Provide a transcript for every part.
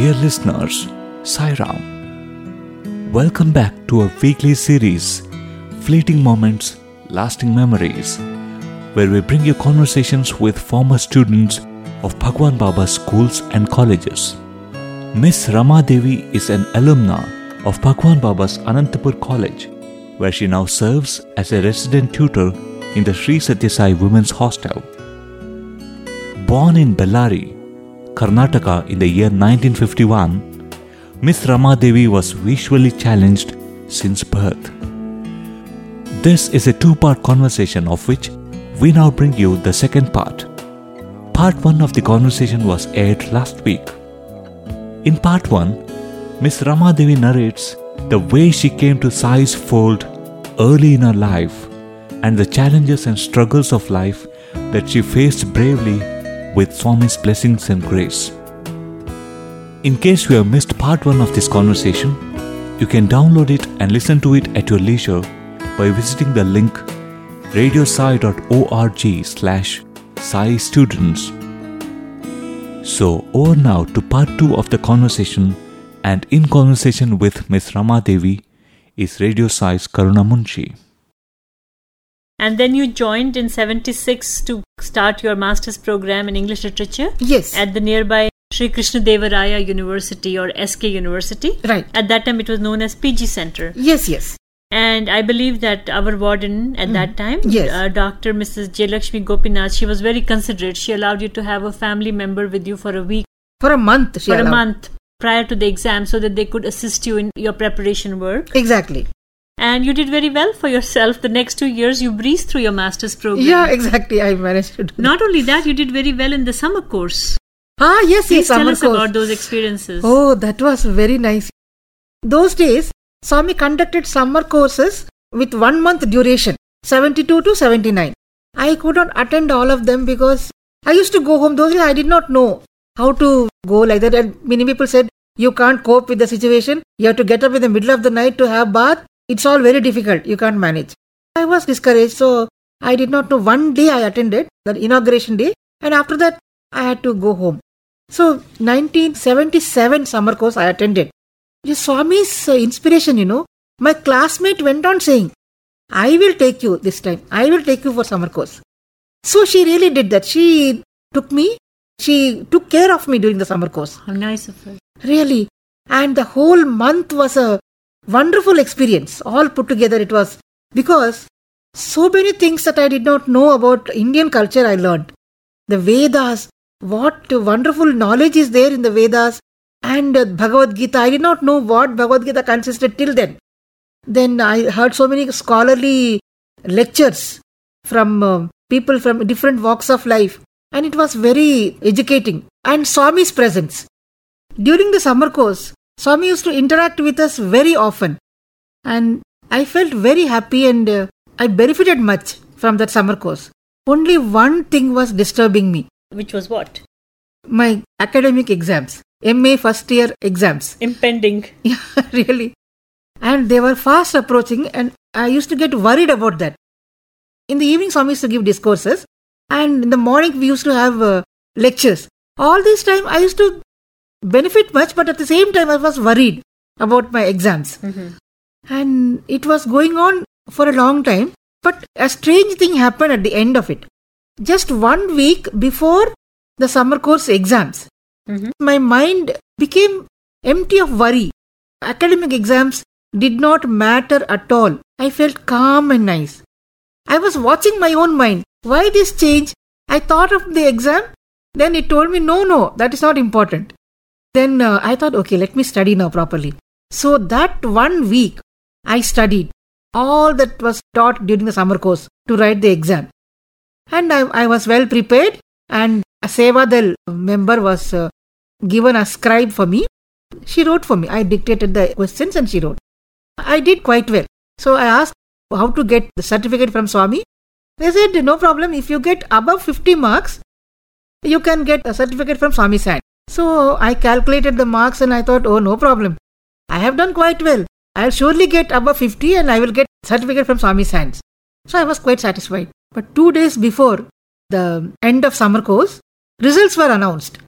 Dear listeners, Sairam. Welcome back to our weekly series, Fleeting Moments, Lasting Memories, where we bring you conversations with former students of Bhagwan Baba schools and colleges. Miss Rama Devi is an alumna of Bhagwan Baba's Anantapur College, where she now serves as a resident tutor in the Sri Sathya Sai Women's Hostel. Born in Bellary, Karnataka in the year 1951, Miss Ramadevi was visually challenged since birth. This is a two part conversation of which we now bring you the second part. Part 1 of the conversation was aired last week. In part 1, Miss Ramadevi narrates the way she came to Sai's fold early in her life and the challenges and struggles of life that she faced bravely with Swami's blessings and grace. In case you have missed part 1 of this conversation, you can download it and listen to it at your leisure by visiting the link radiosai.org slash Sai Students. So, over now to part 2 of the conversation and in conversation with Miss Rama Devi is Radio Sai's Karuna Munshi. And then you joined in 76 to start your master's program in English literature Yes. at the nearby Sri Krishna Devaraya University or SK University. Right. At that time, it was known as PG Center. Yes, yes. And I believe that our warden at that time, Mm. Yes. uh, Dr. Mrs. Jayalakshmi Gopinath, she was very considerate. She allowed you to have a family member with you for a week, For a month, she for a month prior to the exam so that they could assist you in your preparation work. Exactly. And you did very well for yourself. The next two years, you breezed through your master's program. Yeah, exactly. I managed to do that. Not only that, you did very well in the summer course. Ah, yes, Please yes, tell summer us course. about those experiences. Oh, that was very nice. Those days, Swami conducted summer courses with one month duration, 72 to 79. I could not attend all of them because I used to go home. Those days I did not know how to go like that. And many people said, you can't cope with the situation. You have to get up in the middle of the night to have bath. It's all very difficult. You can't manage. I was discouraged. So I did not know. One day I attended, the inauguration day. And after that, I had to go home. So 1977 summer course I attended. The Swami's uh, inspiration, you know, my classmate went on saying, I will take you this time. I will take you for summer course. So she really did that. She took me. She took care of me during the summer course. How nice of her. Really. And the whole month was a wonderful experience. All put together it was because so many things that I did not know about Indian culture I learned. The Vedas, what wonderful knowledge is there in the Vedas and Bhagavad Gita. I did not know what Bhagavad Gita consisted till then. Then I heard so many scholarly lectures from uh, people from different walks of life and it was very educating. And Swami's presence. During the summer course, Swami used to interact with us very often. And I felt very happy and uh, I benefited much from that summer course. Only one thing was disturbing me Which was what? my academic exams, MA first year exams. Impending. Yeah, really. And they were fast approaching, and I used to get worried about that. In the evening, Swami used to give discourses, and in the morning, we used to have uh, lectures. All this time, I used to benefit much, but at the same time, I was worried about my exams. Mm-hmm. And it was going on for a long time, but a strange thing happened at the end of it. Just one week before the summer course exams, mm-hmm. my mind became empty of worry. Academic exams did not matter at all. I felt calm and nice. I was watching my own mind. Why this change? I thought of the exam. Then it told me, no, no, that is not important. Then uh, I thought, okay, let me study now properly. So that one week, I studied all that was taught during the summer course to write the exam. And I, I was well prepared, and a Sevadal member was uh, given a scribe for me. She wrote for me. I dictated the questions and she wrote. I did quite well. So I asked how to get the certificate from Swami. They said, no problem. If you get above 50 marks, you can get a certificate from Swami's hand. So I calculated the marks and I thought, oh, no problem. I have done quite well. I'll surely get above 50 and I will get certificate from Swami's hands. So I was quite satisfied. But two days before the end of summer course, results were announced.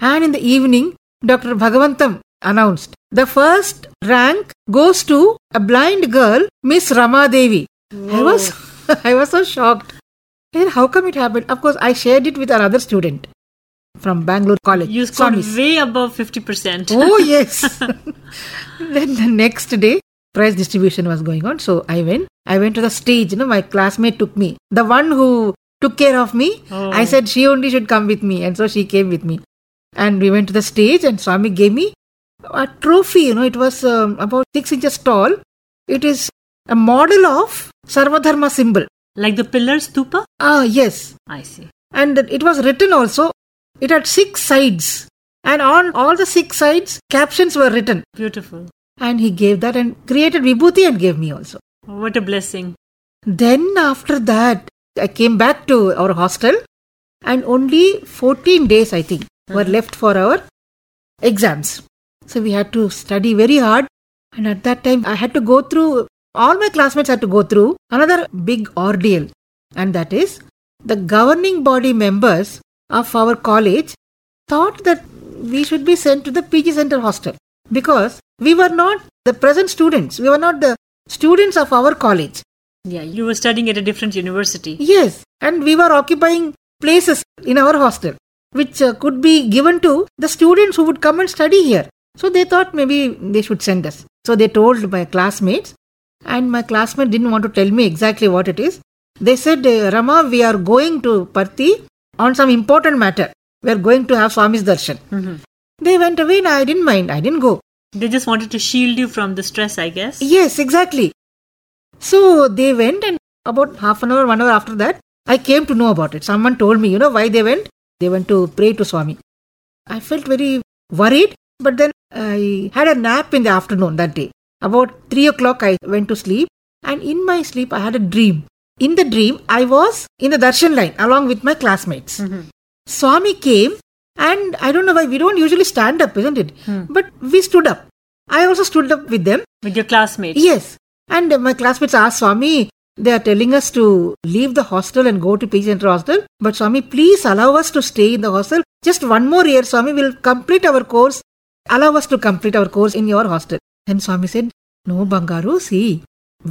And in the evening, Dr. Bhagavantam announced the first rank goes to a blind girl, Miss Rama Devi. I was I was so shocked. Said, How come it happened? Of course, I shared it with another student from Bangalore College. You scored Swamis. way above 50%. Oh, yes. then the next day, prize distribution was going on. So I went. I went to the stage. You know, my classmate took me. The one who took care of me, Oh. I said she only should come with me. And so she came with me. And we went to the stage, and Swami gave me a trophy. You know, it was um, about six inches tall. It is a model of Sarvadharma symbol. Like the pillar stupa? Ah, yes. I see. And it was written also. It had six sides. And on all the six sides, captions were written. Beautiful. And he gave that and created Vibhuti and gave me also. Oh, what a blessing. Then after that, I came back to our hostel and only 14 days, I think, were hmm. left for our exams. So we had to study very hard. And at that time, I had to go through, all my classmates had to go through another big ordeal. And that is, the governing body members of our college thought that we should be sent to the PG Center hostel because we were not the present students, we were not the students of our college. Yeah, you were studying at a different university. Yes, and we were occupying places in our hostel which uh, could be given to the students who would come and study here. So they thought maybe they should send us. So they told my classmates, and my classmate didn't want to tell me exactly what it is. They said, uh, Rama, we are going to Parthi on some important matter. We are going to have Swami's darshan. Mhm. They went away and I didn't mind. I didn't go. They just wanted to shield you from the stress, I guess. Yes, exactly. So they went, and about half an hour, one hour after that, I came to know about it. Someone told me, you know, why they went? They went to pray to Swami. I felt very worried, but then I had a nap in the afternoon that day. About three o'clock, I went to sleep, and in my sleep, I had a dream. In the dream, I was in the darshan line along with my classmates. Mm-hmm. Swami came, and I don't know why we don't usually stand up, isn't it? Mm. But we stood up. I also stood up with them. With your classmates? Yes. And my classmates asked Swami, they are telling us to leave the hostel and go to PG Center Hostel. But Swami, please allow us to stay in the hostel. Just one more year, Swami, will complete our course. Allow us to complete our course in your hostel. And Swami said, No, Bangaru, see,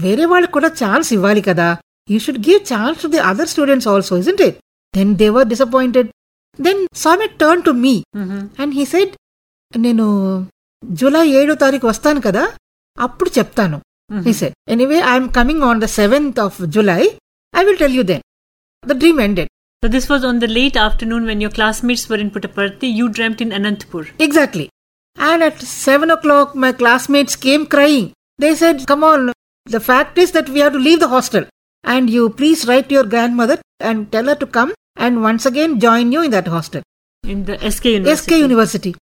వేరే వాళ్ళకి కూడా chance ఇవ్వాలి కదా you should give chance to the other students also, isn't it? Then they were disappointed. Then Swami turned to me mm-hmm. and he said, నేను July ఏడో తారీఖు వస్తాను కదా అప్పుడు చెప్తాను he mm-hmm. said. Anyway, I am coming on the 7th of July. I will tell you then. The dream ended. So this was on the late afternoon when your classmates were in Puttaparthi. You dreamt in Anantapur. Exactly. And at 7 o'clock, my classmates came crying. They said, come on, the fact is that we have to leave the hostel and you please write to your grandmother and tell her to come and once again join you in that hostel In the SK University. SK University.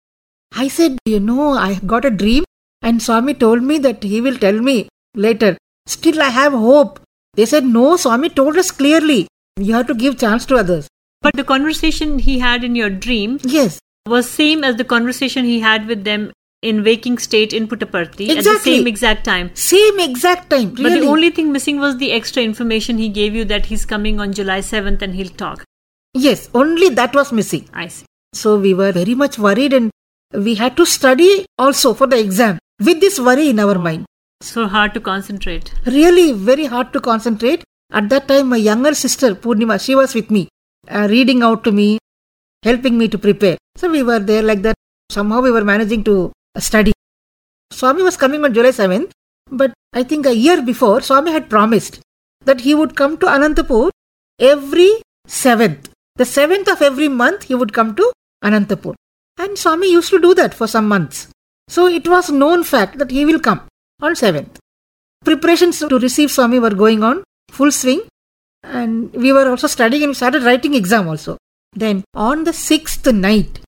I said, you know, I got a dream, and Swami told me that he will tell me later. Still, I have hope. They said, no, Swami told us clearly. You have to give chance to others. But the conversation he had in your dream Yes, was same as the conversation he had with them in waking state in Puttaparthi at the same exact time. same exact time. But the only thing missing was the extra information he gave you that he's coming on July 7th and he'll talk. yes, only that was missing. I see. So we were very much worried, and we had to study also for the exam with this worry in our mind. So hard to concentrate. really very hard to concentrate. At that time, my younger sister Purnima, she was with me, uh, reading out to me, helping me to prepare. So we were there like that. Somehow we were managing to study. Swami was coming on July 7th, but I think a year before, Swami had promised that he would come to Anantapur every 7th. The 7th of every month, he would come to Anantapur. And Swami used to do that for some months. So it was known fact that he will come on 7th preparations to receive Swami were going on full swing, and we were also studying and we started writing exam also. Then on the sixth night,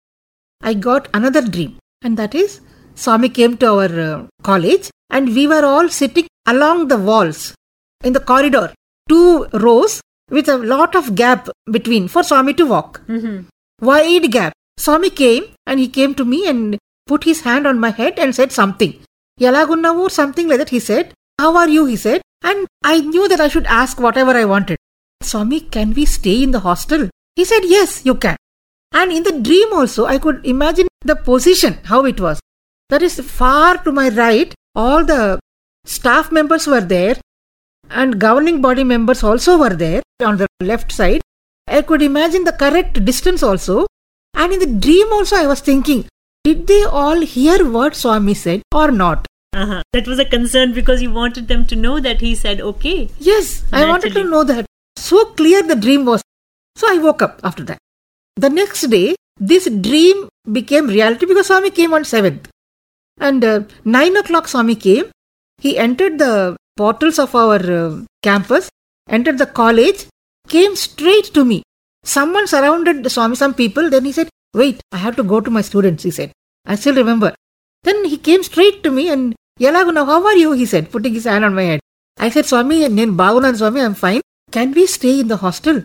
I got another dream, and that is Swami came to our uh, college, and we were all sitting along the walls in the corridor, two rows with a lot of gap between for Swami to walk Mhm. wide gap. Swami came and he came to me and put his hand on my head and said something. Yalagunnavu, something like that. He said, How are you? He said. And I knew that I should ask whatever I wanted. Swami, can we stay in the hostel? He said, Yes, you can. And in the dream also, I could imagine the position, how it was. That is far to my right, all the staff members were there and governing body members also were there on the left side. I could imagine the correct distance also. And in the dream also, I was thinking, did they all hear what Swami said or not? Uh-huh. That was a concern because you wanted them to know that he said okay. Yes, I wanted to know that. So clear the dream was. So I woke up after that. The next day, this dream became reality because Swami came on 7th. And uh, 9 o'clock Swami came. He entered the portals of our uh, campus, entered the college, came straight to me. Someone surrounded Swami, some people. Then he said, Wait, I have to go to my students, he said. I still remember. Then he came straight to me and, Yelaguna, how are you? He said, putting his hand on my head. I said, Swami, Nen and Swami, I'm fine. Can we stay in the hostel?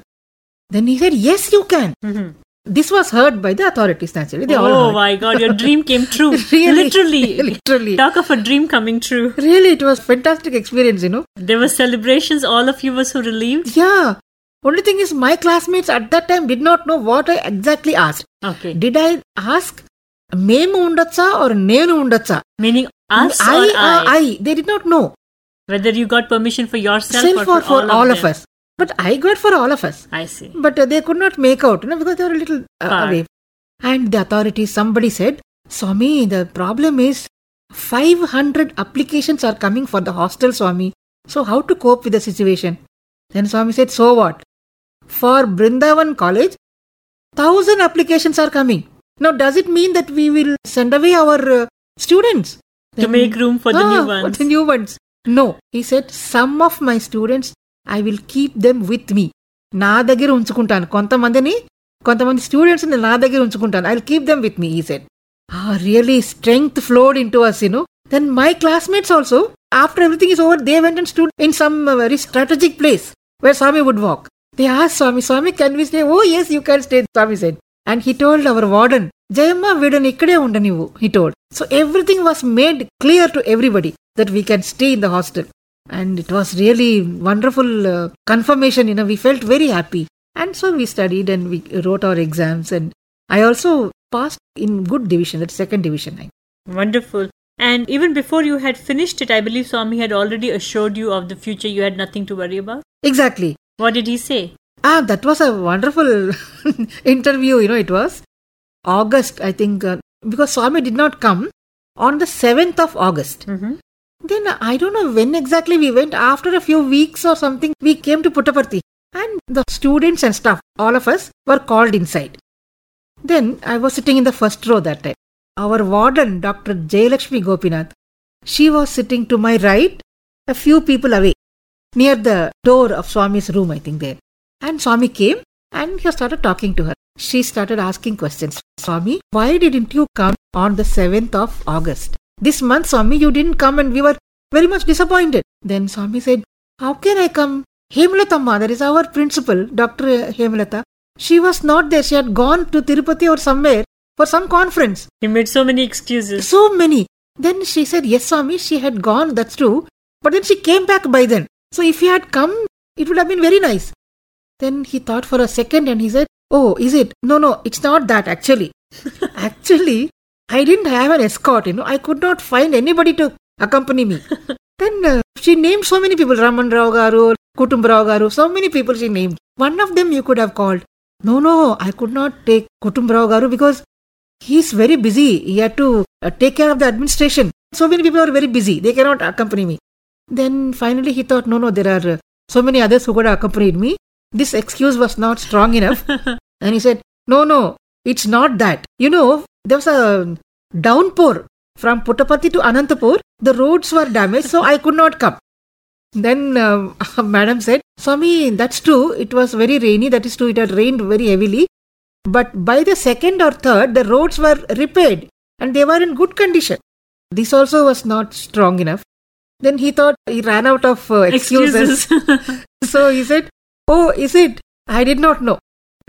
Then he said, Yes, you can. Mm-hmm. This was heard by the authorities naturally. They all oh heard. my god, your dream came true. Really? Literally. Literally. Talk of a dream coming true. Really, it was fantastic experience, you know. There were celebrations, all of you were so relieved. Yeah. Only thing is, my classmates at that time did not know what I exactly asked. Okay. Did I ask మేము ఉండొచ్చా or నేను ఉండొచ్చా Meaning us I, or uh, I? I. They did not know. Whether you got permission for yourself Self or for, for, all, of them. us. but I got for all of us. I see. But uh, they could not make out, you know, because they were a little uh, away. And the authorities, somebody said, Swami, the problem is 500 applications are coming for the hostel, Swami. So how to cope with the situation? Then Swami said, so what? For Brindavan College, 1000 applications are coming. Now, does it mean that we will send away our uh, students? To make room for the Ah, new For the new ones. No. He said, some of my students, I will keep them with me నా దగ్గర ఉంచుకుంటాను. కొంతమందిని కొంతమంది స్టూడెంట్స్ని నా దగ్గర ఉంచుకుంటాను. I will keep them with me he said a really strength flowed in to us you know then my classmates also after everything is over they went and stood in some very strategic place where Swami would walk they ask Swami Swami can we stay oh yes you can stay Swami said and he told our warden Jayamma వీడని ఇక్కడే ఉండ నువ్వు he told so everything was made clear to everybody that we can stay in the hostel and it was really wonderful uh, confirmation you know we felt very happy and so we studied and we wrote our exams and i also passed in good division that second division I. Wonderful. And even before you had finished it, I believe Swami had already assured you of the future. You had nothing to worry about. exactly What did he say? ah that was a wonderful interview you know it was august i think uh, because swami did not come on the 7th of august Mm-hmm. Then I don't know when exactly we went. After a few weeks or something, we came to Puttaparthi. And the students and staff, all of us, were called inside. Then I was sitting in the first row that time. Our warden, Dr. Jayalakshmi Gopinath, she was sitting to my right, a few people away, near the door of Swami's room, I think there. And Swami came and he started talking to her. She started asking questions. Swami, why didn't you come on the 7th of August? This month, Swami, you didn't come and we were very much disappointed. Then Swami said, How can I come? Hemlathamma, that is our principal, Dr. Hemlata. She was not there. She had gone to Tirupati or somewhere for some conference. He made so many excuses. So many. Then she said, Yes, Swami, she had gone, that's true. But then she came back by then. So if he had come, it would have been very nice. Then he thought for a second and he said, Oh, is it? No, no, it's not that actually. actually, I didn't have an escort, you know. I could not find anybody to accompany me. then uh, she named so many people Raman Rao Garu, Kutumbrao Garu, so many people she named. One of them you could have called. No, no, I could not take Kutumbrao Garu because he's very busy. He had to uh, take care of the administration. So many people are very busy. They cannot accompany me. Then finally he thought, no, no, there are uh, so many others who could have accompanied me. This excuse was not strong enough. and he said, no, no, it's not that. You know, there was a downpour from Puttaparthi to Anantapur. The roads were damaged, so I could not come. Then um, Madam said, Swami, that's true. It was very rainy. That is true. It had rained very heavily. But by the second or third, the roads were repaired and they were in good condition. This also was not strong enough. Then he thought he ran out of uh, excuses. Excuses. so he said, Oh, is it? I did not know.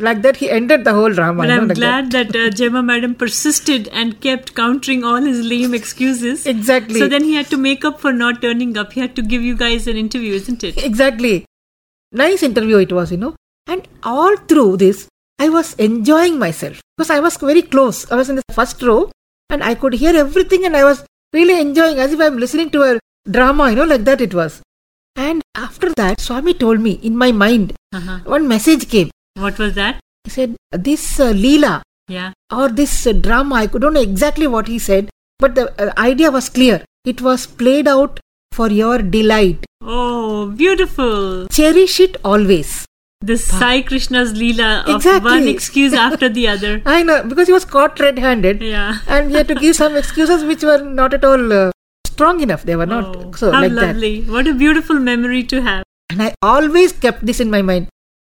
Like that, he ended the whole drama. but I'm like glad that, uh, Jayamma madam persisted and kept countering all his lame excuses. Exactly. So then he had to make up for not turning up. He had to give you guys an interview, isn't it? Exactly. Nice interview it was, you know. And all through this, I was enjoying myself because I was very close. I was in the first row and I could hear everything and I was really enjoying as if I'm listening to a drama, you know, like that it was. And after that, Swami told me in my mind, Uh-huh. one message came. What was that? He said, This uh, Leela Yeah. or this uh, drama, I don't know exactly what he said, but the uh, idea was clear. It was played out for your delight. Oh, beautiful. Cherish it always. This Sai Krishna's Leela of Exactly. one excuse after the other. I know, because he was caught red handed. Yeah. and he had to give some excuses which were not at all uh, strong enough. They were not Oh, so how like that. lovely. What a beautiful memory to have. And I always kept this in my mind.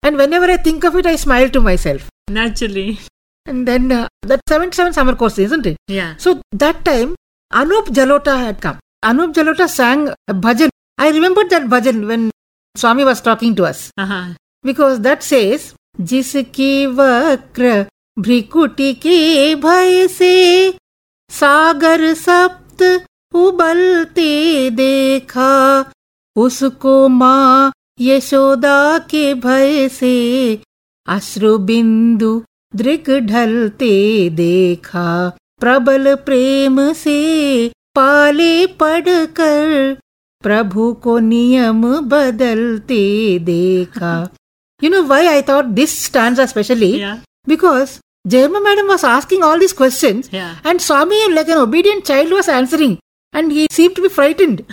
And whenever I think of it, I smile to myself. Naturally. And then uh, that 77 summer course, isn't it? Yeah. So that time, Anup Jalota had come. Anup Jalota sang a bhajan. I remembered that bhajan when Swami was talking to us. Uh-huh. because that says जिसकी वक्र भ्रिकुटी के भय से सागर सप्त उबलते देखा उसको माँ यशोदा के भय से अश्रु बिंदु दृग ढलते देखा प्रबल प्रेम से पाले पढ़कर प्रभु को नियम बदलते देखा You know why I thought this stanza especially? Yeah. Because Jayama madam was asking all these questions Yeah. and Swami, like an obedient child, was answering and he seemed to be frightened.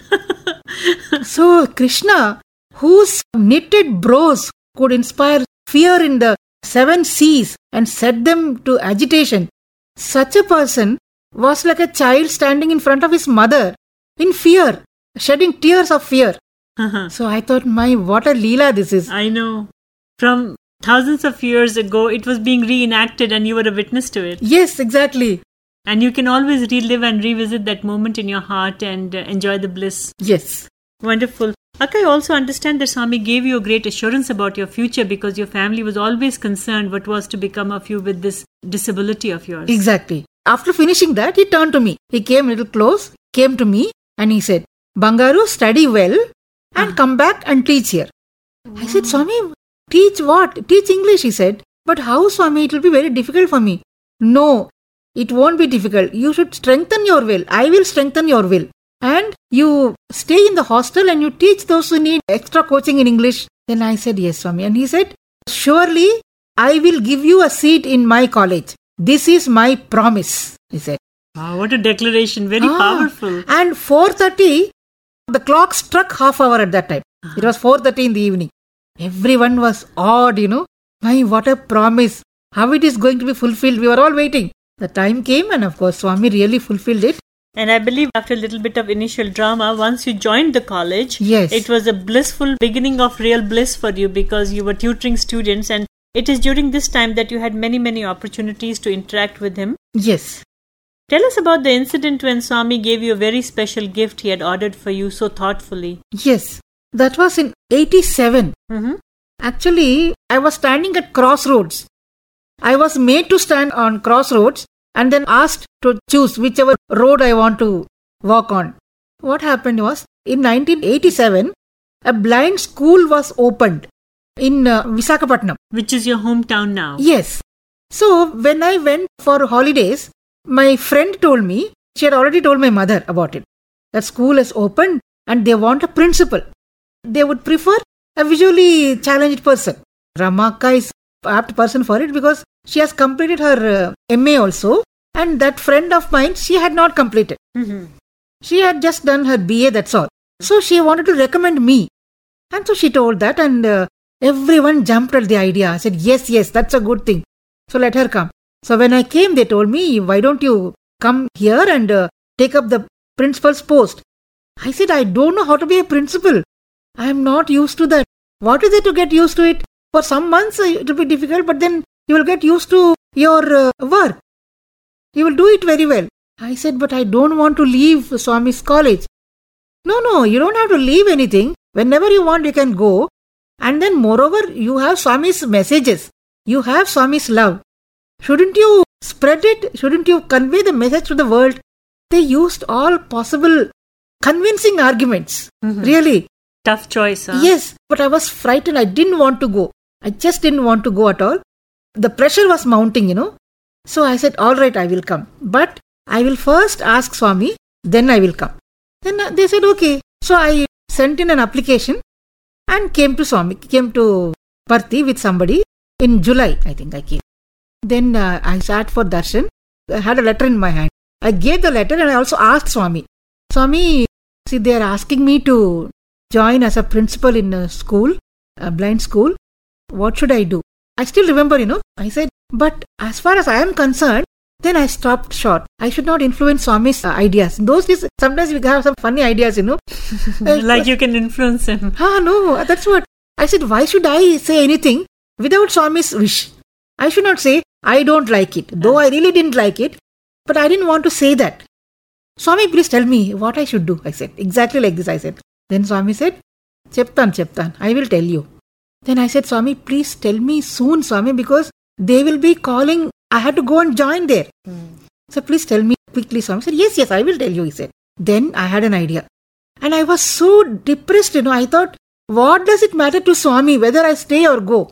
so Krishna, whose knitted brows could inspire fear in the seven seas and set them to agitation, such a person was like a child standing in front of his mother in fear, shedding tears of fear. Uh-huh. So I thought, my, what a Leela this is. I know. From thousands of years ago, it was being reenacted and you were a witness to it. Yes, exactly. And you can always relive and revisit that moment in your heart and uh, enjoy the bliss. Yes. Wonderful. Akka, I also understand that Swami gave you a great assurance about your future because your family was always concerned what was to become of you with this disability of yours. Exactly. After finishing that, he turned to me. He came a little close, came to me, and he said, Bangaru, study well and ah. come back and teach here. I said, ah. Swami, teach what? Teach English, he said. But how, Swami? It will be very difficult for me. No, it won't be difficult. You should strengthen your will. I will strengthen your will. And you stay in the hostel and you teach those who need extra coaching in English. Then I said, Yes, Swami. And he said, Surely I will give you a seat in my college. This is my promise, he said. Wow, what a declaration. Very Ah, powerful. And 4.30, the clock struck half hour at that time. It was 4.30 in the evening. Everyone was awed, you know. My, what a promise. How it is going to be fulfilled. We were all waiting. The time came and of course Swami really fulfilled it. And I believe after a little bit of initial drama, once you joined the college, Yes. it was a blissful beginning of real bliss for you because you were tutoring students and it is during this time that you had many, many opportunities to interact with him. Yes. Tell us about the incident when Swami gave you a very special gift he had ordered for you so thoughtfully. Yes. That was in 87. Mm-hmm. Actually, I was standing at crossroads. I was made to stand on crossroads and then asked to choose whichever road I want to walk on. What happened was in 1987, a blind school was opened in uh, Visakhapatnam. Which is your hometown now. Yes. So when I went for holidays, my friend told me, she had already told my mother about it. That school is opened and they want a principal. They would prefer a visually challenged person. Ramaka is apt person for it because she has completed her uh, MA also. And that friend of mine, she had not completed. Mhm. She had just done her BA, that's all. So she wanted to recommend me. And so she told that, and uh, everyone jumped at the idea. I said, Yes, yes, that's a good thing. So let her come. So when I came, they told me, Why don't you come here and uh, take up the principal's post? I said, I don't know how to be a principal. I am not used to that. What is it to get used to it? For some months, uh, it will be difficult, but then you will get used to your uh, work. You will do it very well. I said, but I don't want to leave Swami's college. No, no, you don't have to leave anything. Whenever you want, you can go. And then, moreover, you have Swami's messages. You have Swami's love. Shouldn't you spread it? Shouldn't you convey the message to the world? They used all possible convincing arguments. Really. Tough choice, huh? Yes, but I was frightened. I didn't want to go. I just didn't want to go at all. The pressure was mounting, you know. So I said, all right, I will come. But I will first ask Swami, then I will come. Then uh, they said, okay. So I sent in an application and came to Swami, came to Parthi with somebody in July, I think I came. Then uh, I sat for darshan. I had a letter in my hand. I gave the letter and I also asked Swami, Swami, see, they are asking me to join as a principal in a school, a blind school. What should I do? I still remember, you know, I said, but as far as I am concerned, then I stopped short. I should not influence Swami's uh, ideas. In those days, sometimes we have some funny ideas, you know. like you can influence him. Ah, no, that's what. I said, why should I say anything without Swami's wish? I should not say, I don't like it. Though I really didn't like it, but I didn't want to say that. Swami, please tell me what I should do. I said, exactly like this, I said. Then Swami said, Cheptan, Cheptan, I will tell you. Then I said, Swami, please tell me soon, Swami, because they will be calling. I had to go and join there. So please tell me quickly, Swami. I said, Yes, yes, I will tell you, he said. Then I had an idea. And I was so depressed, you know. I thought, what does it matter to Swami whether I stay or go?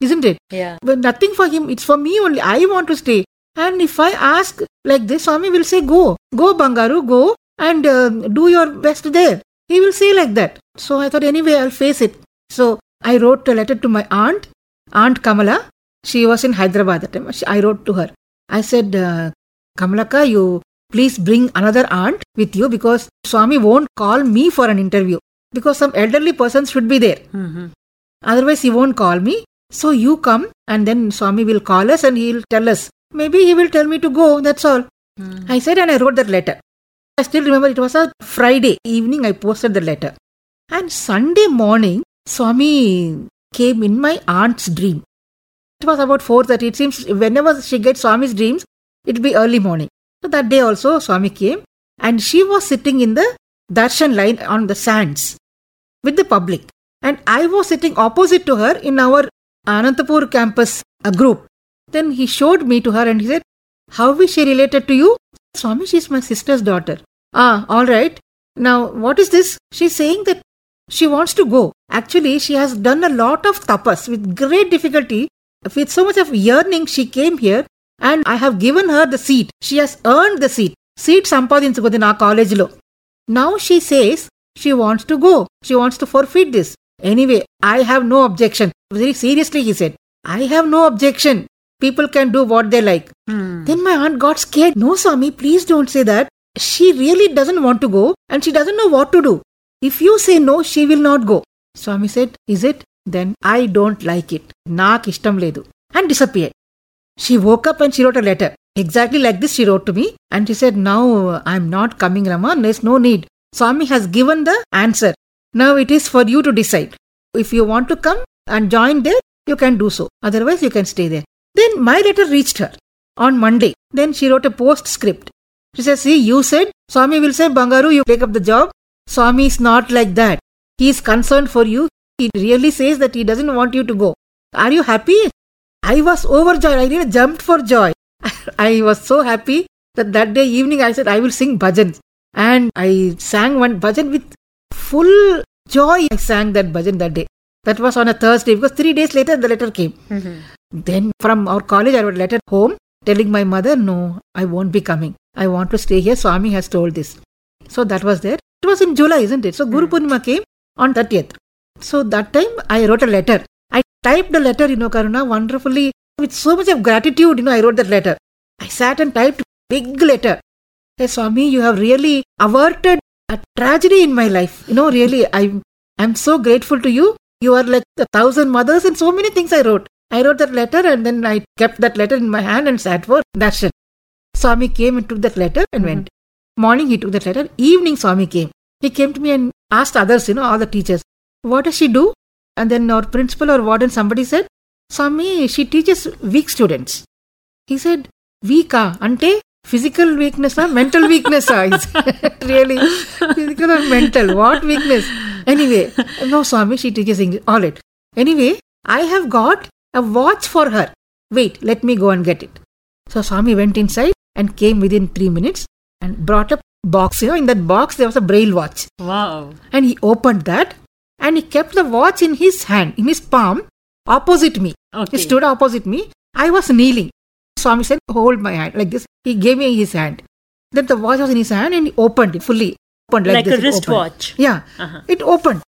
Isn't it? Yeah. But nothing for him. It's for me only. I want to stay. And if I ask like this, Swami will say, Go, go, Bangaru, go and uh, do your best there. He will say like that. So I thought, anyway, I'll face it. So I wrote a letter to my aunt, Aunt Kamala. She was in Hyderabad at the time. I wrote to her. I said, uh, Kamalaka, you please bring another aunt with you because Swami won't call me for an interview because some elderly person should be there. Mm-hmm. Otherwise, he won't call me. So you come and then Swami will call us and he'll tell us. Maybe he will tell me to go, that's all. I said and I wrote that letter. I still remember it was a Friday evening I posted the letter. And Sunday morning, Swami came in my aunt's dream. It was about 4.30. It seems whenever she gets Swami's dreams, it'll be early morning. So that day also Swami came and she was sitting in the darshan line on the sands with the public. And I was sitting opposite to her in our Anantapur campus a group. Then he showed me to her and he said, How is she related to you? Swami, she's my sister's daughter. Ah, all right. Now, what is this? She's saying that she wants to go. Actually, she has done a lot of tapas with great difficulty. With so much of yearning, she came here and I have given her the seat. She has earned the seat. Seat సంపాదించుకుంది నా కాలేజీలో now she says she wants to go. She wants to forfeit this. Anyway, I have no objection. Very seriously, he said, I have no objection. People can do what they like. Then my aunt got scared. No, Swami, please don't say that. She really doesn't want to go and she doesn't know what to do. If you say no, she will not go. Swami said, Is it? Then I don't like it. Naak ishtam ledu. And disappeared. She woke up and she wrote a letter. Exactly like this, she wrote to me. And she said, Now uh, I'm not coming, Rama. There's no need. Swami has given the answer. Now it is for you to decide. If you want to come and join there, you can do so. Otherwise, you can stay there. Then my letter reached her on Monday. Then she wrote a postscript. She says, See, you said Swami will say, Bangaru, you take up the job. Swami is not like that. He is concerned for you. He really says that he doesn't want you to go. Are you happy? I was overjoyed. I really jumped for joy. I was so happy that that day evening I said I will sing bhajans. And I sang one bhajan with full joy. I sang that bhajan that day. That was on a Thursday because three days later the letter came. Mm-hmm. Then from our college I wrote a letter home telling my mother, no, I won't be coming. I want to stay here. Swami has told this. So that was there. It was in July, isn't it? So Guru hmm. Purnima came on 30th. So that time I wrote a letter. I typed the letter, you know, Karuna, wonderfully with so much of gratitude, you know, I wrote that letter. I sat and typed big letter. Hey Swami, you have really averted a tragedy in my life. You know, really, I'm I'm so grateful to you. You are like a thousand mothers and so many things I wrote. I wrote that letter and then I kept that letter in my hand and sat for darshan. Swami came and took that letter and hmm. went. Morning he took that letter. Evening Swami came. He came to me and asked others, you know, all the teachers, what does she do? And then our principal or warden, somebody said, Swami, she teaches weak students. He said, weaka, ante physical weakness or mental weakness? ah?" Said, really? Physical or mental? What weakness? Anyway, no, Swami, she teaches English. All right. Anyway, I have got a watch for her. Wait, let me go and get it. So Swami went inside and came within three minutes and brought a box. You know, in that box there was a braille watch. Wow. And he opened that and he kept the watch in his hand, in his palm, opposite me. Okay. He stood opposite me I was kneeling. Swami said, Hold my hand like this. He gave me his hand. Then the watch was in his hand and he opened it fully. Opened like, Like this. a wristwatch. Yeah. Uh-huh. It opened.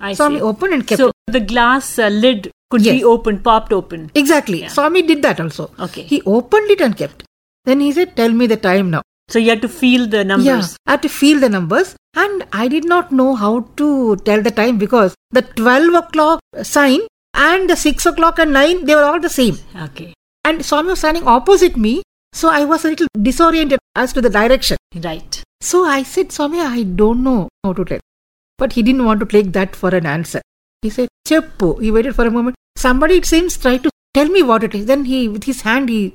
I Swami see. opened and kept So it. the glass uh, lid could Yes. be opened, popped open. Exactly. Yeah. Swami did that also. Okay. He opened it and kept. Then he said, Tell me the time now. So you had to feel the numbers. Yeah, I had to feel the numbers, and I did not know how to tell the time because the 12 o'clock sign and the 6 o'clock and 9 they were all the same. Okay. And Swami was standing opposite me, so I was a little disoriented as to the direction. Right. So I said, Swami, I don't know how to tell. But he didn't want to take that for an answer. He said, Cheppu. He waited for a moment. Somebody, it seems, tried to tell me what it is. Then he, with his hand, he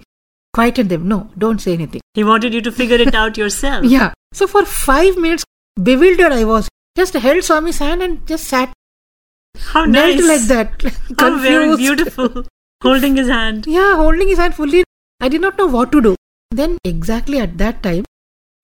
quietened them. No, don't say anything. He wanted you to figure it out yourself. Yeah. So for five minutes, bewildered I was. Just held Swami's hand and just sat How knelt nice. like that. How very confused. beautiful. Holding his hand. Yeah, holding his hand fully. I did not know what to do. Then exactly at that time,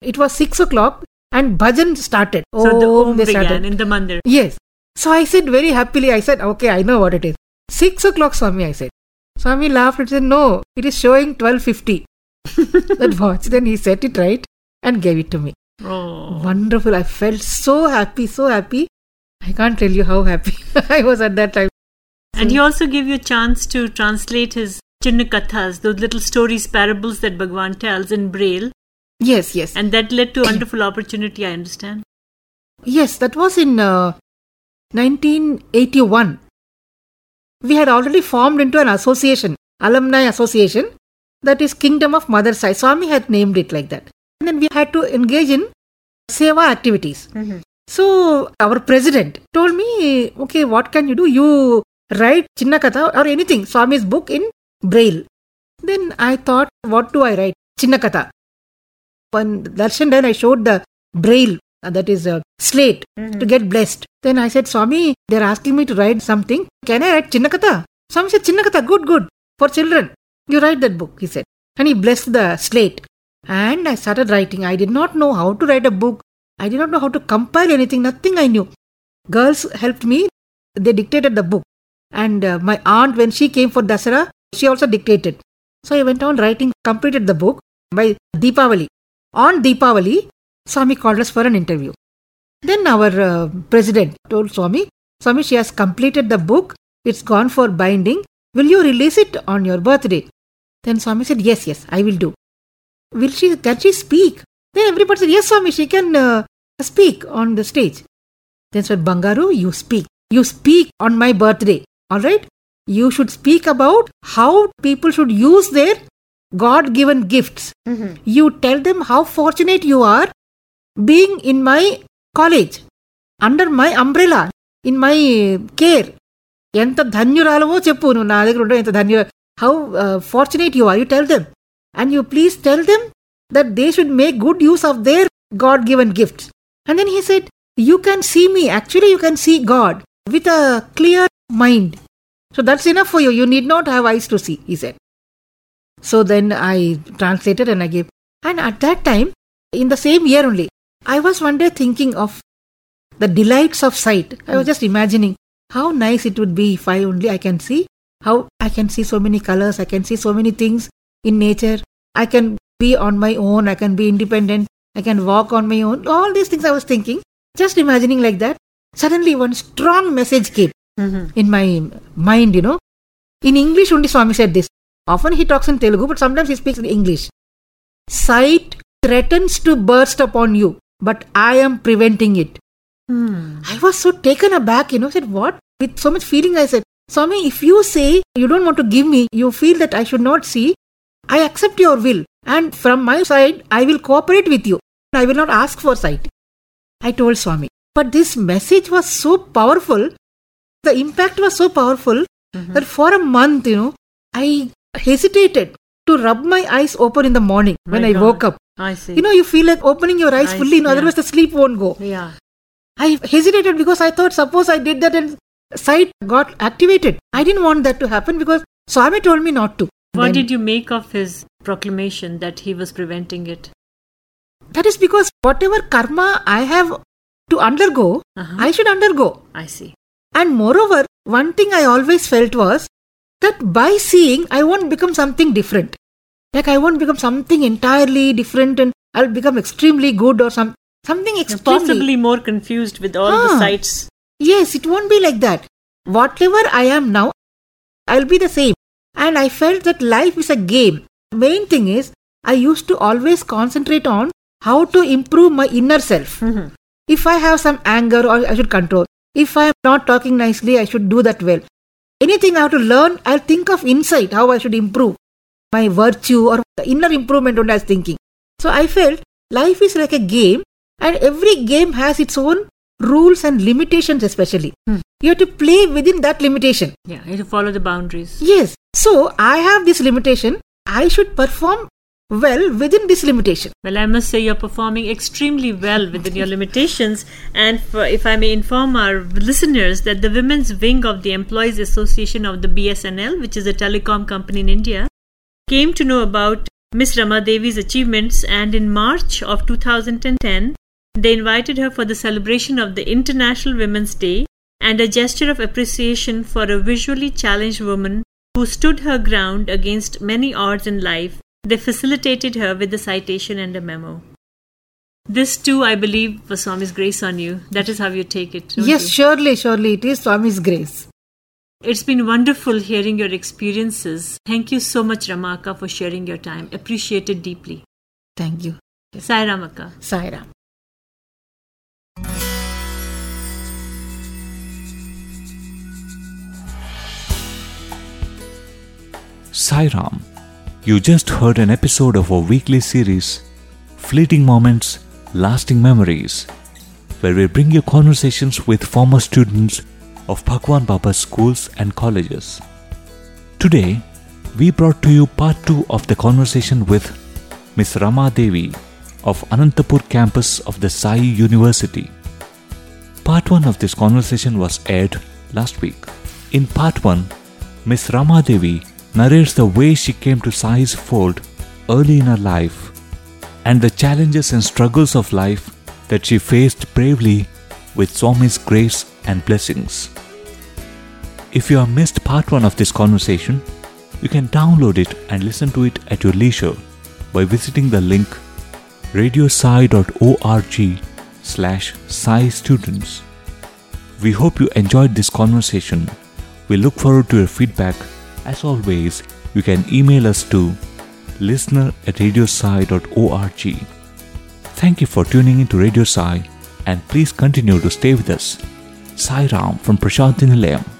it was six o'clock and bhajan started. So the Om they began started. in the mandir. Yes. So I said very happily, I said, okay, I know what it is. Six o'clock, Swami, I said. Swami laughed and said, no, it is showing 12.50. that watch. Then he set it right and gave it to me. Oh. Wonderful. I felt so happy, so happy. I can't tell you how happy I was at that time. And he also gave you a chance to translate his Chinnakathas, those little stories, parables that Bhagwan tells in Braille. Yes, yes. And that led to a wonderful opportunity, I understand. Yes, that was in uh, 1981. We had already formed into an association, alumni association, that is Kingdom of Mother Sai. Swami had named it like that. And then we had to engage in seva activities. Mm-hmm. So our president told me, okay, what can you do? You write Chinnakatha or anything, Swami's book in Braille. Then I thought, what do I write? Chinnakatha. When darshan then I showed the Braille, uh, that is a slate, to get blessed. Then I said, Swami, they're asking me to write something. Can I write Chinnakatha? Swami said, Chinnakatha, good, good, for children. You write that book, he said. And he blessed the slate. And I started writing. I did not know how to write a book. I did not know how to compile anything, nothing I knew. Girls helped me. They dictated the book. And uh, my aunt, when she came for Dasara, she also dictated. So I went on writing, completed the book by Deepavali. On Deepavali, Swami called us for an interview. Then our uh, president told Swami, Swami, she has completed the book. It's gone for binding. Will you release it on your birthday? Then Swami said, Yes, yes, I will do. Will she, can she speak? Then everybody said, Yes, Swami, she can uh, speak on the stage. Then said, Bangaru, you speak. You speak on my birthday. All right? You should speak about how people should use their God given gifts. You tell them how fortunate you are being in my college, under my umbrella, in my care. ఎంత ధన్యురాలవో చెప్పు నువ్వు నా దగ్గర ఉండవు ఎంత ధన్యు how fortunate you are you tell them and you please tell them that they should make good use of their God given gifts and then he said you can see me actually you can see God with a clear mind so that's enough for you you need not have ice to see he set So then I translated and I gave. And at that time, in the same year only, I was one day thinking of the delights of sight. I was hmm. just imagining how nice it would be if I only I can see how I can see so many colors, I can see so many things in nature. I can be on my own, I can be independent, I can walk on my own. All these things I was thinking, just imagining like that. Suddenly, one strong message came mm-hmm. in my mind, you know. In English, only Swami said this. Often he talks in Telugu, but sometimes he speaks in English. Sight threatens to burst upon you, but I am preventing it. Hmm. I was so taken aback, you know, I said, What? With so much feeling, I said, Swami, if you say you don't want to give me, you feel that I should not see, I accept your will. And from my side, I will cooperate with you. I will not ask for sight. I told Swami. But this message was so powerful, the impact was so powerful mm-hmm. that for a month, you know, I hesitated to rub my eyes open in the morning when My I woke up. I see. You know, you feel like opening your eyes Eyes, fully, know, yeah. otherwise the sleep won't go. yeah. I hesitated because I thought suppose I did that and sight got activated. I didn't want that to happen because Swami told me not to. What Then- did you make of his proclamation that he was preventing it? That is because whatever karma I have to undergo, Uh-huh. I should undergo. I see. And moreover, one thing I always felt was that by seeing, I won't become something different. Like I won't become something entirely different and I'll become extremely good or some, something extremely. Possibly more confused with all the Ah. sights. Yes, it won't be like that. Whatever I am now, I'll be the same. And I felt that life is a game. Main thing is, I used to always concentrate on how to improve my inner self. Mhm. If I have some anger, or I should control. If I am not talking nicely, I should do that well. Anything I have to learn, I'll think of inside how I should improve my virtue or the inner improvement I was thinking. So I felt life is like a game and every game has its own rules and limitations especially. Hmm. You have to play within that limitation. Yeah, you have to follow the boundaries. Yes. So I have this limitation. I should perform well within this limitation. Well, I must say you're performing extremely well within your limitations. And for, if I may inform our listeners that the women's wing of the Employees Association of the BSNL, which is a telecom company in India, came to know about Miss Rama Devi's achievements, and in March of 2010, they invited her for the celebration of the International Women's Day and a gesture of appreciation for a visually challenged woman who stood her ground against many odds in life. They facilitated her with a citation and a memo. This too, I believe, was Swami's grace on you. That is how you take it. yes, you? surely, surely it is Swami's grace. It's been wonderful hearing your experiences. Thank you so much, Ramaka, for sharing your time. Appreciate it deeply. Thank you. Sai Ramaka. Saira. Sairam, you just heard an episode of our weekly series, Fleeting Moments, Lasting Memories, where we bring you conversations with former students of Bhagwan Baba's schools and colleges. Today, we brought to you part 2 of the conversation with Miss Rama Devi of Anantapur campus of the Sai University. Part 1 of this conversation was aired last week. In part 1, Miss Rama Devi narrates the way she came to Sai's fold early in her life and the challenges and struggles of life that she faced bravely with Swami's grace and blessings. If you have missed part 1 of this conversation, you can download it and listen to it at your leisure by visiting the link radiosai.org slash sai students. We hope you enjoyed this conversation. We look forward to your feedback. As always, you can email us to listener at radiosai.org. Thank you for tuning into Radio Sai and please continue to stay with us. Sai Ram from Prasanthi Nilayam.